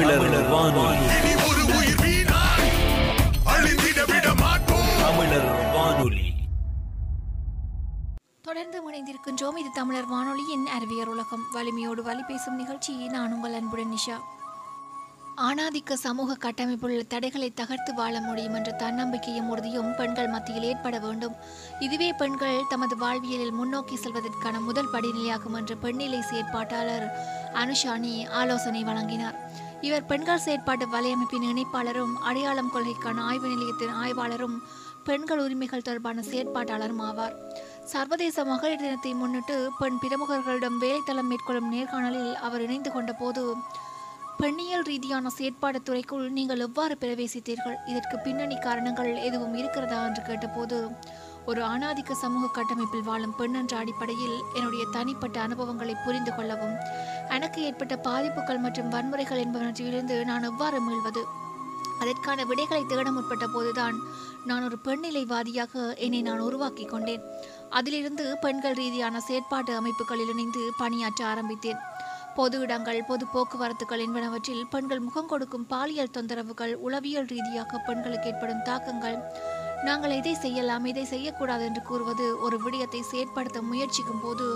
தமிழர் வானொலி. ஒரு உயிர் வீணாய் அழிந்திட விட மாட்டோம் தமிழர் வானொலி. தொடர்ந்து இணைந்திருக்கின்றோம். இது தமிழர் வானொலியின் அறிவியர் உலகம். வலிமையோடு வலி பேசும் நிகழ்ச்சி. நான் உங்கள் அன்புடன் நிஷா. ஆணாதிக்க சமூக கட்டமைப்புள்ள தடைகளை தகர்த்து வாழ முடியும் என்ற தன்னம்பிக்கையும் உறுதியும் பெண்கள் மத்தியில் ஏற்பட வேண்டும். இதுவே பெண்கள் தமது வாழ்வியலில் முன்னோக்கி செல்வதற்கான முதல் படிநிலையாகும் என்று பெண்ணிலை செயற்பாட்டாளர் அனுஷானி ஆலோசனை வழங்கினார். இவர் பெண்கள் செயற்பாட்டு வலையமைப்பின் இணைப்பாளரும் அடையாளம் கொள்கைக்கான ஆய்வு நிலையத்தின் ஆய்வாளரும் பெண்கள் உரிமைகள் தொடர்பான செயற்பாட்டாளரும் ஆவார். சர்வதேச மகளிர் தினத்தை முன்னிட்டு பெண் பிரமுகர்களிடம் வேலைத்தளம் மேற்கொள்ளும் நேர்காணலில் அவர் இணைந்து கொண்ட போது பெண்ணியல் ரீதியான செயற்பாடு துறைக்குள் நீங்கள் எவ்வாறு பிரவேசித்தீர்கள்? இதற்கு பின்னணி காரணங்கள் எதுவும் இருக்கிறதா? என்று கேட்டபோது ஒரு ஆணாதிக்க சமூக கட்டமைப்பில் வாழும் பெண் என்ற அடிப்படையில் என்னுடைய தனிப்பட்ட அனுபவங்களை புரிந்து கொள்ளவும் எனக்கு ஏற்பட்ட பாதிப்புகள் மற்றும் வன்முறைகள் என்பவற்றிலிருந்து நான் எவ்வாறு மீள்வது? அதற்கான விடைகளை தேட முற்பட்ட போதுதான் நான் ஒரு பெண்ணிலைவாதியாக என்னை நான் உருவாக்கி கொண்டேன். அதிலிருந்து பெண்கள் ரீதியான செயற்பாட்டு அமைப்புகளில் இணைந்து பணியாற்ற ஆரம்பித்தேன். பொது இடங்கள் பொது போக்குவரத்துகள் என்பனவற்றில் பெண்கள் முகம் கொடுக்கும் பாலியல் தொந்தரவுகள் உளவியல் ரீதியாக பெண்களுக்கு ஏற்படும் தாக்கங்கள் நாங்கள் இதை செய்யலாம் இதை செய்யக்கூடாது என்று கூறுவது ஒரு விடயத்தை செயற்படுத்த முயற்சிக்கும் போது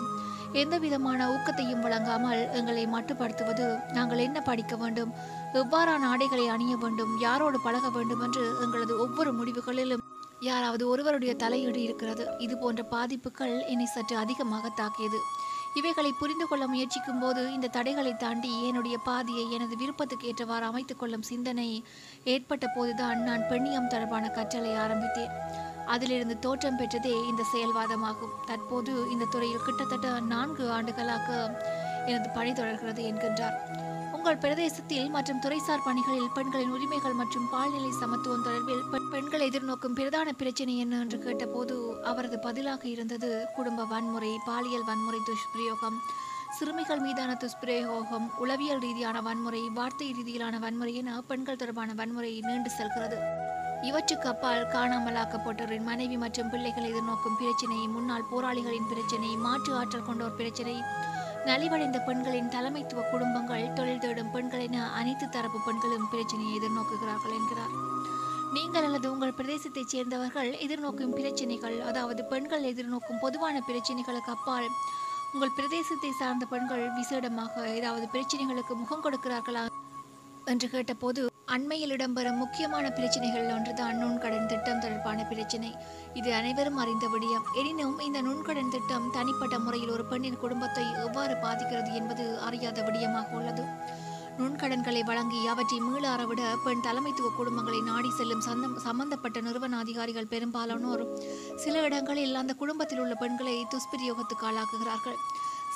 எந்த விதமான ஊக்கத்தையும் வழங்காமல் எங்களை மட்டுப்படுத்துவது நாங்கள் என்ன படிக்க வேண்டும் எவ்வாறான ஆடைகளை அணிய வேண்டும் யாரோடு பழக வேண்டும் என்று எங்களது ஒவ்வொரு முடிவுகளிலும் யாராவது ஒருவருடைய தலையீடு இருக்கிறது. இது போன்ற பாதிப்புகள் என்னை சற்று அதிகமாக தாக்கியது. இவைகளை புரிந்து கொள்ள முயற்சிக்கும் போது இந்த தடைகளை தாண்டி என்னுடைய பாதியை எனது விருப்பத்துக்கு ஏற்றவாறு அமைத்துக் கொள்ளும் சிந்தனை ஏற்பட்ட போதுதான் நான் பெண்ணியம் தொடர்பான கற்றலை ஆரம்பித்தேன். அதிலிருந்து தோற்றம் பெற்றதே இந்த செயல்வாதமாகும். தற்போது இந்த துறையில் கிட்டத்தட்ட நான்கு ஆண்டுகளாக எனது பணி தொடர்கிறது என்கின்றார். உங்கள் பிரதேசத்தில் மற்றும் துறைசார் பணிகளில் பெண்களின் உரிமைகள் மற்றும் பால்நிலை சமத்துவம் தொடர்பில் பெண்- பெண்கள் எதிர்நோக்கும் பிரதான பிரச்சனை என்ன என்று கேட்டபோது அவரது பதிலாக இருந்தது குடும்ப வன்முறை பாலியல் வன்முறை துஷ்பிரயோகம் சிறுமிகள் மீதான துஷ்பிரயோகம் உளவியல் ரீதியான வன்முறை வார்த்தை ரீதியிலான வன்முறை என பெண்கள் தொடர்பான வன்முறை நீண்டு செல்கிறது. இவற்றுக்கு அப்பால் காணாமலாக்கப்பட்டோரின் மனைவி மற்றும் பிள்ளைகள் எதிர்நோக்கும் பிரச்சினை முன்னாள் போராளிகளின் பிரச்சினை மாற்று ஆற்றல் கொண்டோர் பிரச்சினை நலிவடைந்த பெண்களின் தலைமைத்துவ குடும்பங்கள் தொழில் தேடும் பெண்கள் என அனைத்து தரப்பு பெண்களும் பிரச்சனையை எதிர்நோக்குகிறார்கள் என்கிறார். நீங்கள் அல்லது உங்கள் பிரதேசத்தைச் சேர்ந்தவர்கள் எதிர்நோக்கும் பிரச்சனைகள் அதாவது பெண்கள் எதிர்நோக்கும் பொதுவான பிரச்சனைகளுக்கு அப்பால் உங்கள் பிரதேசத்தை சார்ந்த பெண்கள் விசேடமாக ஏதாவது பிரச்சனைகளுக்கு முகம் கொடுக்கிறார்களா? என்று கேட்டபோது அண்மையில் இடம்பெறும் முக்கியமான பிரச்சனைகள் ஒன்றுதான் நுண்கடன் திட்டம் தொடர்பான பிரச்சனை. இது அனைவரும் அறிந்த விடயம். எனினும் இந்த நுண்கடன் திட்டம் தனிப்பட்ட முறையில் ஒரு பெண்ணின் குடும்பத்தை எவ்வாறு பாதிக்கிறது என்பது அறியாத விடயமாக உள்ளது. நுண்கடன்களை வழங்கி அவற்றை மீள அறவிட பெண் தலைமைத்துவ குடும்பங்களை நாடி செல்லும் சந்தம் சம்பந்தப்பட்ட நிறுவன அதிகாரிகள் பெரும்பாலானோர் சில இடங்களில் அந்த குடும்பத்தில் உள்ள பெண்களை துஷ்பிரயோகத்துக்கு ஆளாக்குகிறார்கள்.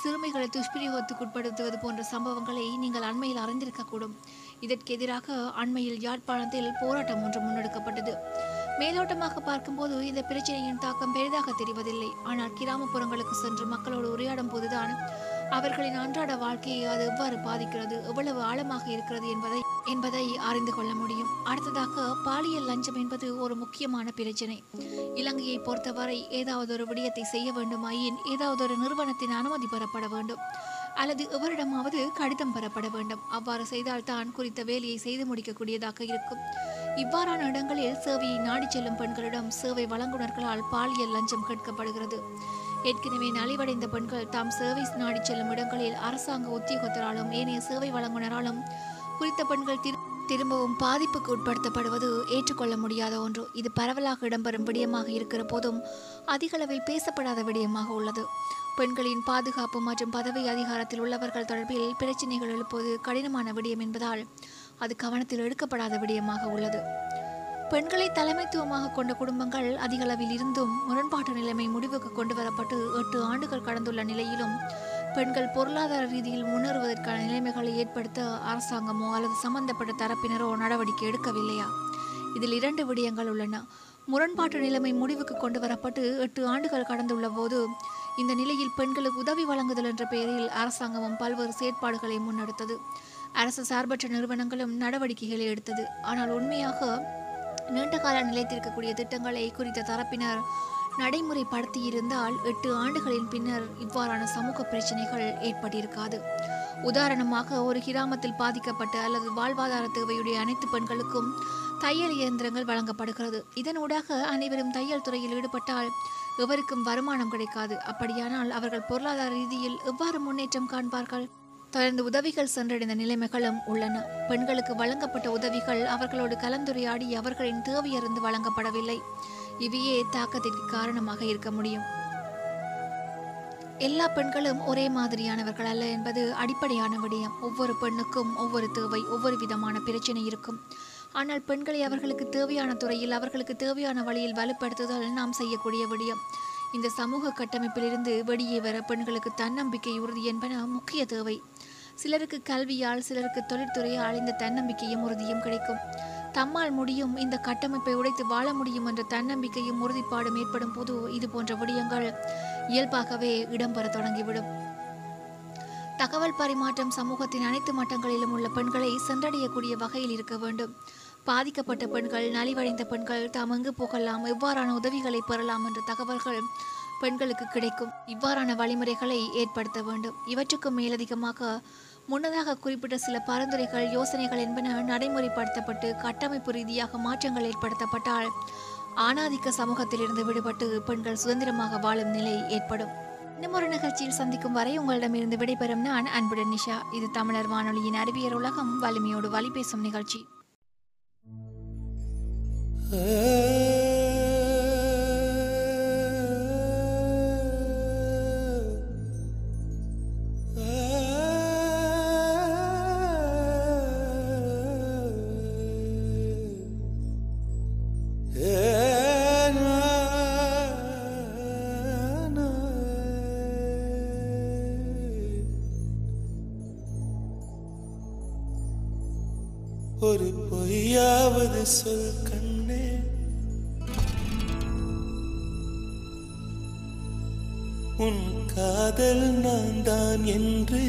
சிறுமிகளை துஷ்பிரயோகத்துக்கு உட்படுத்துவது போன்ற சம்பவங்களை நீங்கள் அண்மையில் அறிந்திருக்கக்கூடும். இதற்கு எதிராக அண்மையில் யாழ்ப்பாணத்தில் போராட்டம் ஒன்று முன்னெடுக்கப்பட்டது. மேலோட்டமாக பார்க்கும்போது இந்த பிரச்சனையின் தாக்கம் பெரிதாக தெரிவதில்லை. ஆனால் கிராமப்புறங்களுக்கு சென்று மக்களோடு உரையாடும் போதுதான் அவர்களின் அன்றாட வாழ்க்கையை அது எவ்வாறு பாதிக்கிறது எவ்வளவு ஆழமாக இருக்கிறது என்பதை என்பதை அறிந்து கொள்ள முடியும். அடுத்ததாக பாலியல் லஞ்சம் என்பது ஒரு முக்கியமான பிரச்சனை. இலங்கையை பொறுத்தவரை ஏதாவது ஒரு விடயத்தை செய்ய வேண்டுமாயின் ஏதாவது ஒரு நிறுவனத்தின் அனுமதி பெறப்பட வேண்டும். அல்லது எவரிடமாவது கடிதம் பெறப்பட வேண்டும். அவ்வாறு செய்தால்தான் குறித்த வேலையை செய்து முடிக்கக்கூடியதாக இருக்கும். இவ்வாறான இடங்களில் சேவையை நாடிச் செல்லும் பெண்களிடம் சேவை வழங்குனர்களால் பாலியல் லஞ்சம் கேட்கப்படுகிறது. ஏற்கனவே நலிவடைந்த பெண்கள் தாம் சேவை நாடிச் செல்லும் இடங்களில் அரசாங்க உத்தியோகத்தராலும் ஏனைய சேவை வழங்குனராலும் குறித்த பெண்கள் திரு திரும்பவும் பாதிப்புக்கு உட்படுத்தப்படுவது ஏற்றுக்கொள்ள முடியாத ஒன்று. இது பரவலாக இடம்பெறும் விடயமாக இருக்கிற போதும் அதிகளவில் பேசப்படாத விடயமாக உள்ளது. பெண்களின் பாதுகாப்பு மற்றும் பதவி அதிகாரத்தில் உள்ளவர்கள் தொடர்பில் பிரச்சினைகள் எழுப்புவது கடினமான விடயம் என்பதால் அது கவனத்தில் எடுக்கப்படாத விடயமாக உள்ளது. பெண்களை தலைமைத்துவமாக கொண்ட குடும்பங்கள் அதிகளவில் இருந்தும் முரண்பாட்டு நிலைமை முடிவுக்கு கொண்டு வரப்பட்டு எட்டு ஆண்டுகள் கடந்துள்ள நிலையிலும் பெண்கள் பொருளாதார ரீதியில் முன்னேறுவதற்கான நிலைமைகளை ஏற்படுத்த அரசாங்கமோ அல்லது சம்பந்தப்பட்ட தரப்பினரோ நடவடிக்கை எடுக்கவில்லையா? இதில் இரண்டு விடயங்கள் உள்ளன. முரண்பாட்டு நிலைமை முடிவுக்கு கொண்டு வரப்பட்டு எட்டு ஆண்டுகள் கடந்துள்ள போது இந்த நிலையில் பெண்களுக்கு உதவி வழங்குதல் என்ற பெயரில் அரசாங்கமும் பல்வேறு செயற்பாடுகளை முன்னெடுத்தது. அரசு சார்பற்ற நிறுவனங்களும் நடவடிக்கைகளை எடுத்தது. ஆனால் உண்மையாக நீண்டகால நிலைத்திருக்கக்கூடிய திட்டங்களை குறித்த தரப்பினர் நடைமுறைப்படுத்தியிருந்தால் எட்டு ஆண்டுகளின் பின்னர் இவ்வாறான சமூக பிரச்சனைகள் ஏற்பட்டிருக்காது. உதாரணமாக ஒரு கிராமத்தில் பாதிக்கப்பட்ட அல்லது வாழ்வாதார தேவையுடைய அனைத்து பெண்களுக்கும் தையல் இயந்திரங்கள் வழங்கப்படுகிறது. இதனூடாக அனைவரும் தையல் துறையில் ஈடுபட்டால் எவருக்கும் வருமானம் கிடைக்காது. அப்படியானால் அவர்கள் பொருளாதார ரீதியில் எவ்வாறு முன்னேற்றம் காண்பார்கள்? தொடர்ந்து உதவிகள் சென்றடைந்த நிலைமைகளும் உள்ளன. பெண்களுக்கு வழங்கப்பட்ட உதவிகள் அவர்களோடு கலந்துரையாடி அவர்களின் தேவையிருந்து வழங்கப்படவில்லை. இவையே தாக்கத்திற்கு காரணமாக இருக்க முடியும். எல்லா பெண்களும் ஒரே மாதிரியானவர்கள் அல்ல என்பது அடிப்படையான விடயம். ஒவ்வொரு பெண்ணுக்கும் ஒவ்வொரு தேவை ஒவ்வொரு விதமான பிரச்சனை இருக்கும். ஆனால் பெண்களை அவர்களுக்கு தேவையான துறையில் அவர்களுக்கு தேவையான வழியில் வலுப்படுத்துதல் நாம் செய்யக்கூடிய விடயம். இந்த சமூக கட்டமைப்பிலிருந்து வெளியே வர பெண்களுக்கு தன்னம்பிக்கை உறுதி என்பன முக்கிய தேவை. சிலருக்கு கல்வியால் சிலருக்கு தொழிற்துறையால் இந்த தன்னம்பிக்கையும் உறுதியும் கிடைக்கும். தம்மால் முடியும் இந்த கட்டமைப்பை உடைத்து வாழ முடியும் என்ற தன்னம்பிக்கையும் உறுதிப்பாடும் ஏற்படும் போது இது போன்ற விடயங்கள் இயல்பாகவே இடம்பெற தொடங்கிவிடும். தகவல் பரிமாற்றம் சமூகத்தின் அனைத்து மட்டங்களிலும் உள்ள பெண்களை சென்றடையக்கூடிய வகையில் இருக்க வேண்டும். பாதிக்கப்பட்ட பெண்கள் நலிவடைந்த பெண்கள் தாம் எங்கு போகலாம் எவ்வாறான உதவிகளை பெறலாம் என்ற தகவல்கள் பெண்களுக்கு கிடைக்கும். இவ்வாறான வழிமுறைகளை ஏற்படுத்த வேண்டும். இவற்றுக்கும் மேலதிகமாக முன்னதாக குறிப்பிட்ட சில பரிந்துரைகள் யோசனைகள் என்பன நடைமுறைப்படுத்தப்பட்டு கட்டமைப்பு ரீதியாக மாற்றங்கள் ஏற்படுத்தப்பட்டால் ஆணாதிக்க சமூகத்திலிருந்து விடுபட்டு பெண்கள் சுதந்திரமாக வாழும் நிலை ஏற்படும். இன்னும் ஒரு நிகழ்ச்சியில் சந்திக்கும் வரை உங்களிடமிருந்து விடைபெறும் நான் அன்புடன் நிஷா. இது தமிழர் வானொலியின் அறிவியல் உலகம் வலிமையோடு வழி பேசும் நிகழ்ச்சி. Oh சொல் கண்ணே. உன் காதல் நான் தான் என்று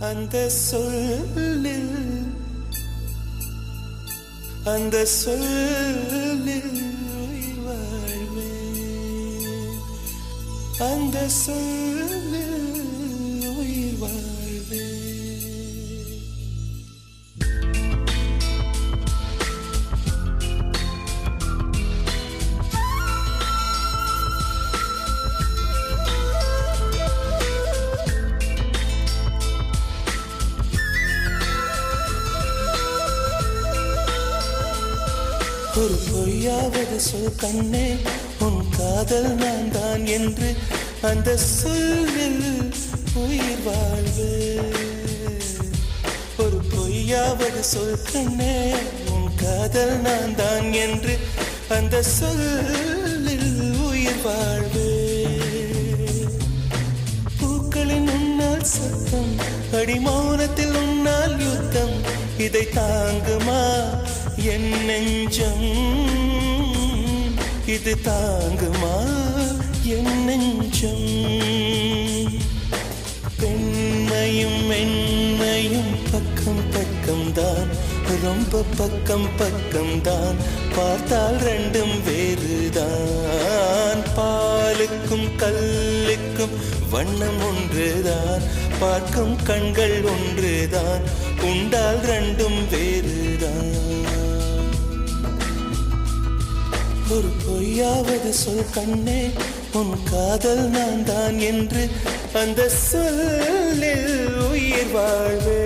அந்த சொல்லில் அந்த சொல்லில் வாழ்வே அந்த சொல் ஒரு சொல் கண்ணே உன் காதல் நான் தான் என்று அந்த சொல்லில் உயிர் வாழ்வு. ஒரு பொய்யாவது சொல் கண்ணே உன் காதல் நான் தான் என்று அந்த சொல்லில் உயிர் வாழ்வு. பூக்களின் உன்னால் சத்தம் அடிமௌனத்தில் உன்னால் யுத்தம் இதை தாங்குமா? என் நெஞ்சம். இது தாங்குமா? என் நெஞ்சம். பெண்மையும் மென்மையும் பக்கம் பக்கம் தான் ரொம்ப பக்கம் பக்கம் தான் பார்த்தால் ரெண்டும் வேறுதான். பாலுக்கும் கல்லுக்கும் வண்ணம் ஒன்றுதான். பார்க்கும் கண்கள் ஒன்றுதான். உண்டால் ரெண்டும் வேறுதான். பொய்யாவது சொல் கண்ணே உன் காதல் நான் தான் என்று அந்த சொல்லில் உயிர் வாழ்வே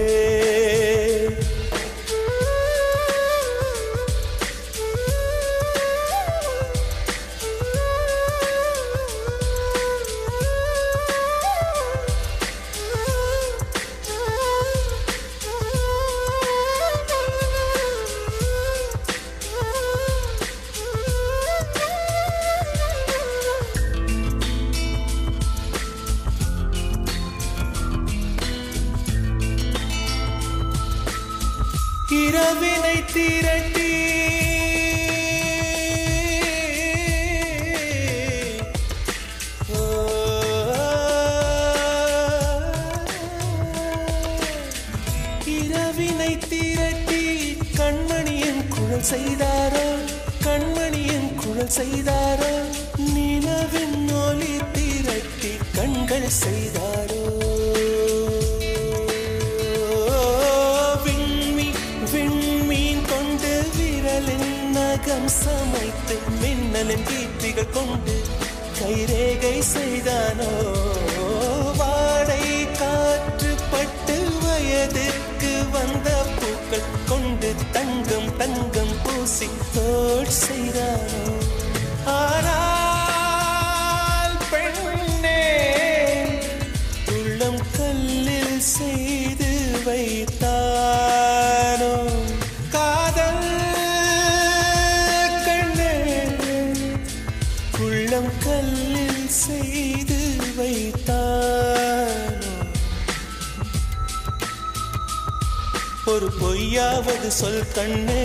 ஒரு பொய்யாவது சொல் கண்ணே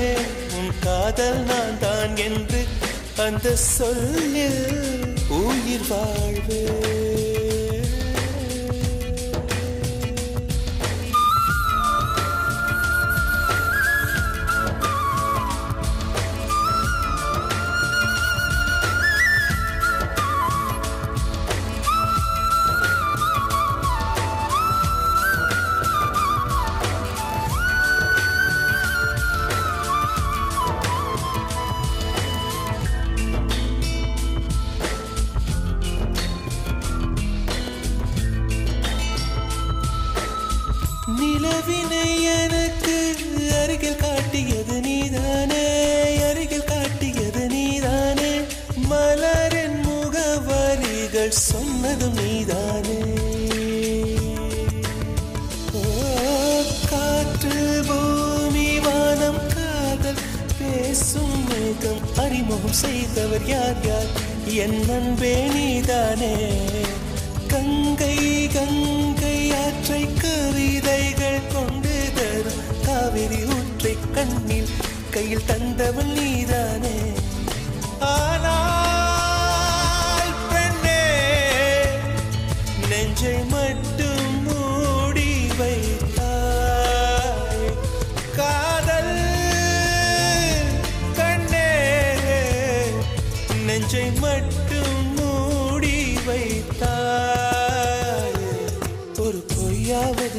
உன் காதல் நான் தான் என்று அந்த சொல்லில் உயிர் வாழ்வே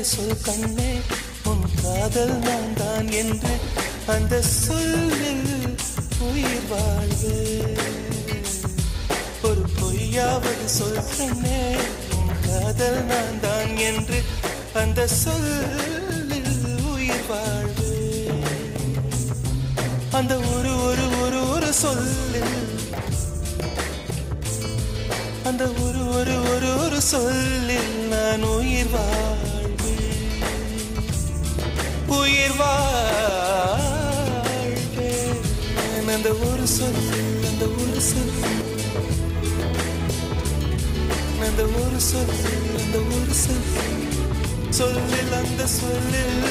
என்று சொல் கண்ணே உன் காதல் நான் தான் என்று அந்த சொல்லில் உயிர் வாழ்வு. ஒரு பொய்யாவது சொல் கண்ணே உன் காதல் நான் தான் என்று அந்த சொல்லில் உயிர் வாழ்வு. அந்த ஒரு ஒரு ஒரு ஒரு சொல்லில் அந்த ஒரு ஒரு ஒரு ஒரு சொல்லில் நான் உயிர் வாழ் உயிர் வாழ்வேன் அந்த ஒரு சொல் அந்த ஒரு சொல். அந்த ஒரு சொல் அந்த ஒரு சொல். சொல்லில் அந்த சொல்லில்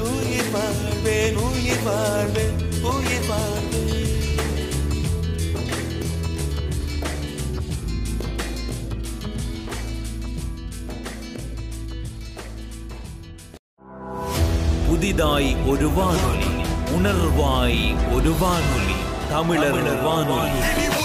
உயிர் வாழ்வேன் உயிர் வாழ்வேன் உயிர் வாழ்வேன். வானொலி. உணர்வாய் ஒரு வானொலி. தமிழர் வானொலி.